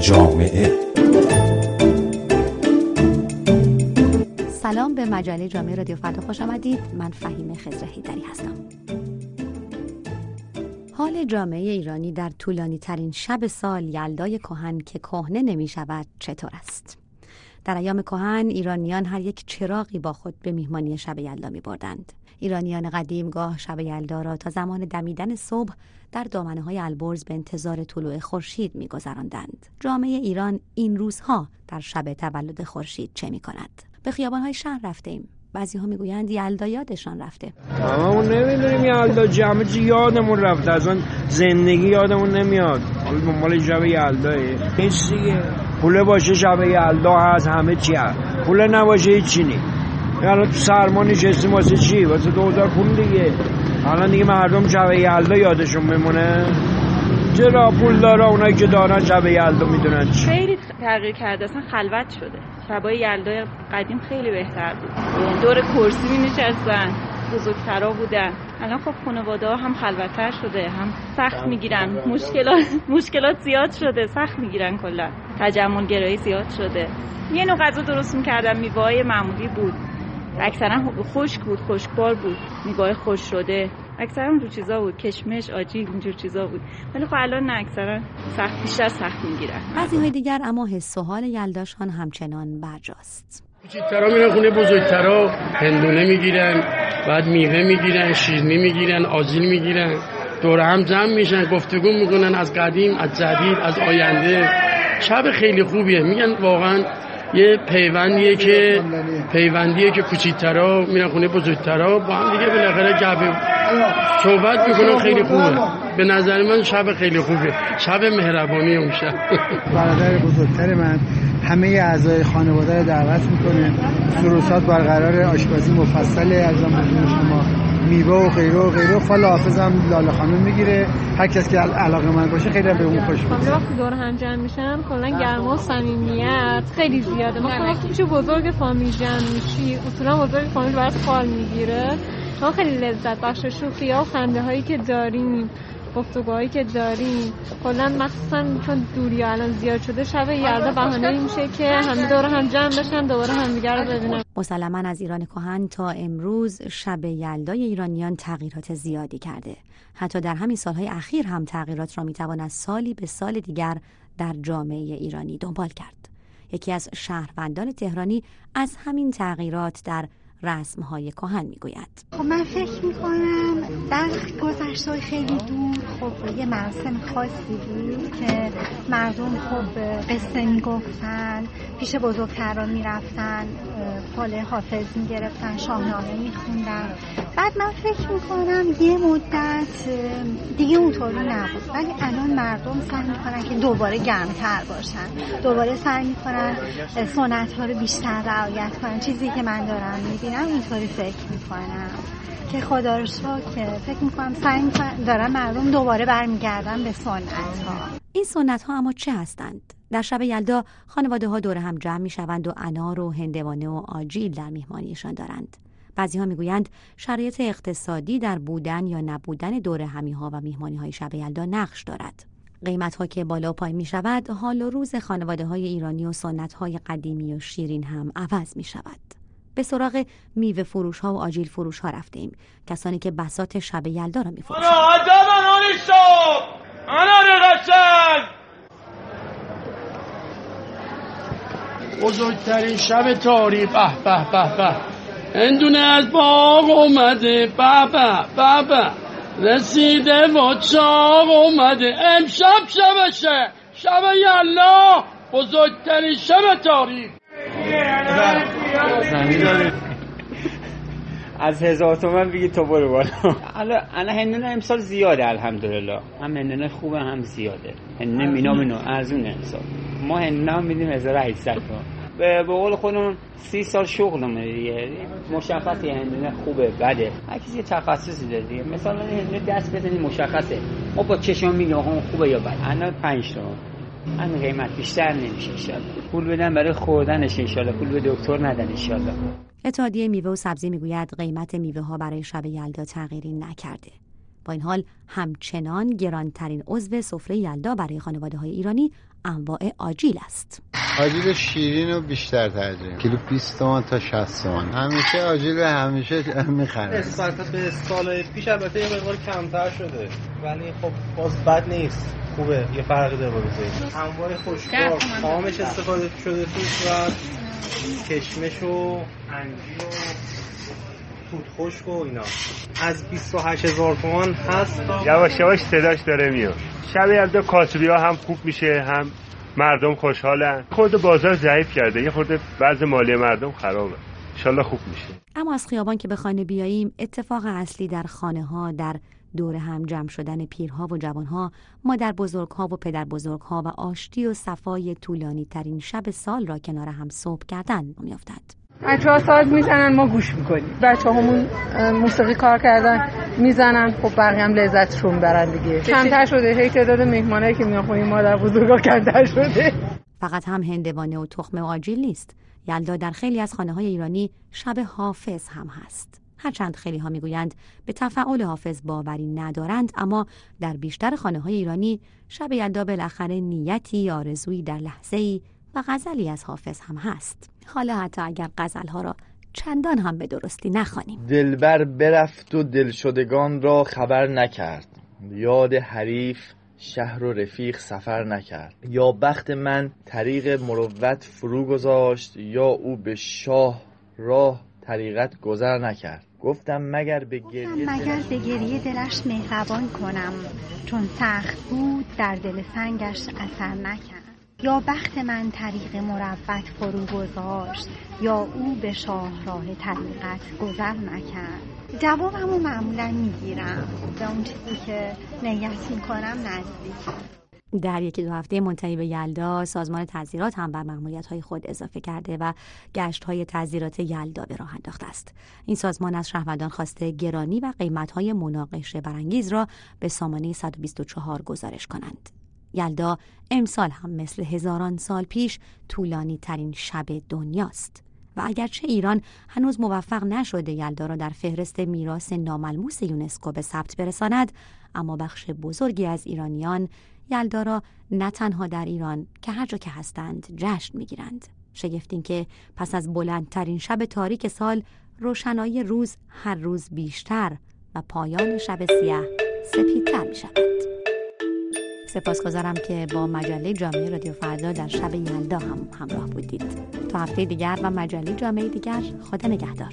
جامعه سلام به مجله جامعه رادیو فردا خوش آمدید من فهیم خزرهیدری هستم حال جامعه ایرانی در طولانی ترین شب سال یلدای کهن که کهنه نمی شود چطور است؟ در ایام کهن ایرانیان هر یک چراغی با خود به میهمانی شب یلدا می بردند. ایرانیان قدیم گاه شب یلدا را تا زمان دمیدن صبح در دامنه های البرز به انتظار طلوع خورشید میگذراندند. جامعه ایران این روزها در شب تولد خورشید چه می کند؟ به خیابان های شهر رفتیم بعضی ها می‌گویند یلدا یادشان رفته. اون نمی‌دونیم یلدا جمعه چی یادمون رفته. از اون زندگی یادمون نمیاد. حالا دنبال شب یلداه هیچ دیگه. پوله باشه شب یلدا هست همه چی هست. پوله نباشه هیچی الان تو سرما نشستیم واسه چی؟ واسه دوزار پول دیگه. الان دیگه مردم شب یلدا یادشون میمونه. چرا پول داره اونایی که دارن شب یلدا می‌دونن چی؟ خیلی تغییر کرده. اصلا خلوت شده. شبای یلدای قدیم خیلی بهتر بود. دور کرسی می نشستن. بزرگترا بودن. الان خب خانواده ها هم خلوتتر شده. هم سخت می‌گیرن. مشکلات مشکلات زیاد شده. سخت می‌گیرن کلا. تجمل گرایی زیاد شده. یه نوع غذا درست می‌کردن. میوه معمولی بود. اکثرا خشک بود خشکبار بود میوه خوش شده. اکثرا اونجور چیزا بود کشمش آجیل اینجور چیزا بود. ولی خب الان نه اکثرا سخت بیشتر سخت می‌گیرن بعضی های دیگر اما حس و حال یلداشان همچنان برجاست. کوچیکترا میرن خونه بزرگترا هندونه می‌گیرن بعد میوه می‌گیرن شیرینی می‌گیرن آجیل می‌گیرن. دور هم جمع میشن گفتگو می‌کنن از قدیم از جدید از آینده. شب خیلی خوبیه. میگن واقعا یه پیوندیه که پیوندیه که کوچیکترا میرن خونه بزرگترا با هم دیگه بالاخره گپ صحبت می‌کنن خیلی خوبه. به نظر من شب خیلی خوبه. شب مهربانی اون شب. برادر بزرگتر من همه اعضای خانواده رو دعوت می‌کنه. سروسات برقرار آشپزی مفصل از شما میوه و غیره و غیره. فال حافظم لاله خانم می‌گیره. هر کس که علاقه من باشه خیلی به اون خوش میاد وقتی دور هم جمع میشن کلا گرما و صمیمیت خیلی زیاده. مثلا وقتی چه بزرگ فامیل جمع میشی. اصولا بزرگ فامیل برات فال می‌گیره. ما خیلی لذت بخش شوخی ها و خنده هایی که داریم. گفتگوهایی که داریم. کلا مخصوصا چون دوری الان زیاد شده شب یلدا بهانه میشه که همه دور هم جمع بشن دوباره همدیگه رو ببینن. مسلما از ایران کهن تا امروز شب یلدای ایرانیان تغییرات زیادی کرده. حتی در همین سالهای اخیر هم تغییرات را می‌توان از سالی به سال دیگر در جامعه ایرانی دنبال کرد. یکی از شهروندان تهرانی از همین تغییرات در رسم های کهن می‌گوید. خب من فکر می‌کنم در گذشته خیلی دور. خب یه مراسم خاصی بود که مردم خب قصه می‌گفتن پیش بزرگتران می‌رفتن فال حافظ می‌گرفتن شاهنامه میخوندن. بعد من فکر می‌کنم یه مدت دیگه اونطوری نبود. ولی الان مردم سعی می‌کنن که دوباره گرمتر باشن. دوباره سعی می‌کنن سنت ها رو بیشتر رعایت کنن. چیزی که من دارم می‌بینم اینطوری فکر می‌کنم که خدا رو که فکر می‌کنم سعی دارن مردم دوباره برمیگردن به سنت ها این سنت ها اما چه هستند؟ در شب یلدا خانواده ها دور هم جمع می شوند و انار و هندوانه و آجیل در میهمانیشان دارند. بعضی ها می‌گویند شرایط اقتصادی در بودن یا نبودن دور همی ها و میهمانی های شب یلدا نقش دارد. قیمت ها که بالا پای می شود حال و روز خانواده های ایرانی و سنت های قدیمی و شیرین هم عوض می شود. به سراغ میوه فروش ها و آجیل فروش ها رفتیم کسانی که بسات شب یلدا را می فروشند. بزرگترین شب تاریخ. به به به به. هندونه از باغ اومده. به به به به. رسیده و چاق اومده. امشب شبشه شب یلا بزرگترین شب تاریخ. از هزار تومن بگی تو برو بالا. الان الان هندونه امسال زیاده الحمدلله. هم هندونه خوبه هم زیاده. هندونه مینا مینو ارزونه امسال. ما هندونه هم میدیم 1800 تومن به قول خودمون سی سال شغلمونه دیگه. مشخصی هندونه خوبه بده. هر کسی تخصصی داره دیگه. مثلا هندونه دست بزنی مشخصه. ما با چشم میگم خوبه یا بد الان 5 تومن همین قیمت بیشتر نمیشه انشالله پول بدن برای خوردنش انشالله پول به دکتر ندن انشالله اتحادیه میوه و سبزی می‌گوید قیمت میوه ها برای شب یلدا تغییری نکرده. با این حال همچنان گرانترین عضو سفره یلدا برای خانواده های ایرانی انواع آجیل است. آجیل شیرین رو بیشتر ترجیح کیلو 20 تومن تا 60 تومن همیشه آجیل همیشه می‌خرم. نسبت به سال پیش البته یه مقدار کمتر شده. ولی خب باز بد نیست. خوبه. یه فرقی داره با انواع خوشبار خامش استفاده شده توش و کشمش و انجیر و توت خشک و اینا. از 28 هزار تومان هست یواش یواش صداش داره میاد. شب یلدا کاسبی ها هم خوب میشه هم مردم خوشحالن. خود بازار ضعیف کرده. یه خورده بعض مالی مردم خرابه. انشالله خوب میشه. اما از خیابان که به خانه بیاییم اتفاق اصلی در خانه ها در دور هم جمع شدن پیرها و جوانها مادر بزرگها و پدر بزرگها و آشتی و صفای طولانی ترین شب سال را کنار هم صبح کردن میافتد. بچه ها ساز می‌زنن ما گوش می‌کنیم. بچه همون موسیقی کار کردن می‌زنن. خب بقیه هم لذتشون برن دیگه. کمتر شده. هی تعداد مهمانایی که میان خونی مادر بزرگا کمتر شده. فقط هم هندوانه و تخم آجیل نیست. یلدا در خیلی از خانه های ایرانی شب حافظ هم هست. هرچند خیلی ها می‌گویند به تفعال حافظ باوری ندارند اما در بیشتر خانه های ایرانی شب یلدا بالاخره نیتی آرزویی در لحظه ای و غزلی از حافظ هم هست. حالا حتی اگر غزل ها را چندان هم به درستی نخوانیم. دلبر برفت و دلشدگان را خبر نکرد. یاد حریف شهر و رفیق سفر نکرد. یا بخت من طریق مروت فرو گذاشت یا او به شاه راه طریقت گذر نکرد. گفتم مگر به گریه مگر به گریه دلش مهربان کنم چون سخت بود در دل سنگش اثر نکرد. یا بخت من طریق مروت فرو گذاشت یا او به شاهراه طریقت گذر نکرد جوابمو معمولا می‌گیرم به اون چیزی که نیت می‌کنم نزدیک. در یکی دو هفته منتهی به یلدا سازمان تعذیرات هم بر مأموریت های خود اضافه کرده و گشت های تعذیرات یلدا به راه انداخته است. این سازمان از شهروندان خواسته گرانی و قیمت های مناقشه برانگیز را به سامانه 124 گزارش کنند. یلدا امسال هم مثل هزاران سال پیش طولانی ترین شب دنیاست و اگرچه ایران هنوز موفق نشده یلدا را در فهرست میراث ناملموس یونسکو به ثبت برساند اما بخش بزرگی از ایرانیان یلدا را نه تنها در ایران که هر جا که هستند جشن می‌گیرند شگفتین که پس از بلندترین شب تاریک سال روشنایی روز هر روز بیشتر و پایان شب سیاه سپیدتر می شود. سپاسگزارم که با مجله جامعه رادیو فردا در شب یلدا هم همراه بودید. تا هفته دیگر و مجله جامعه دیگر خدا نگهدار.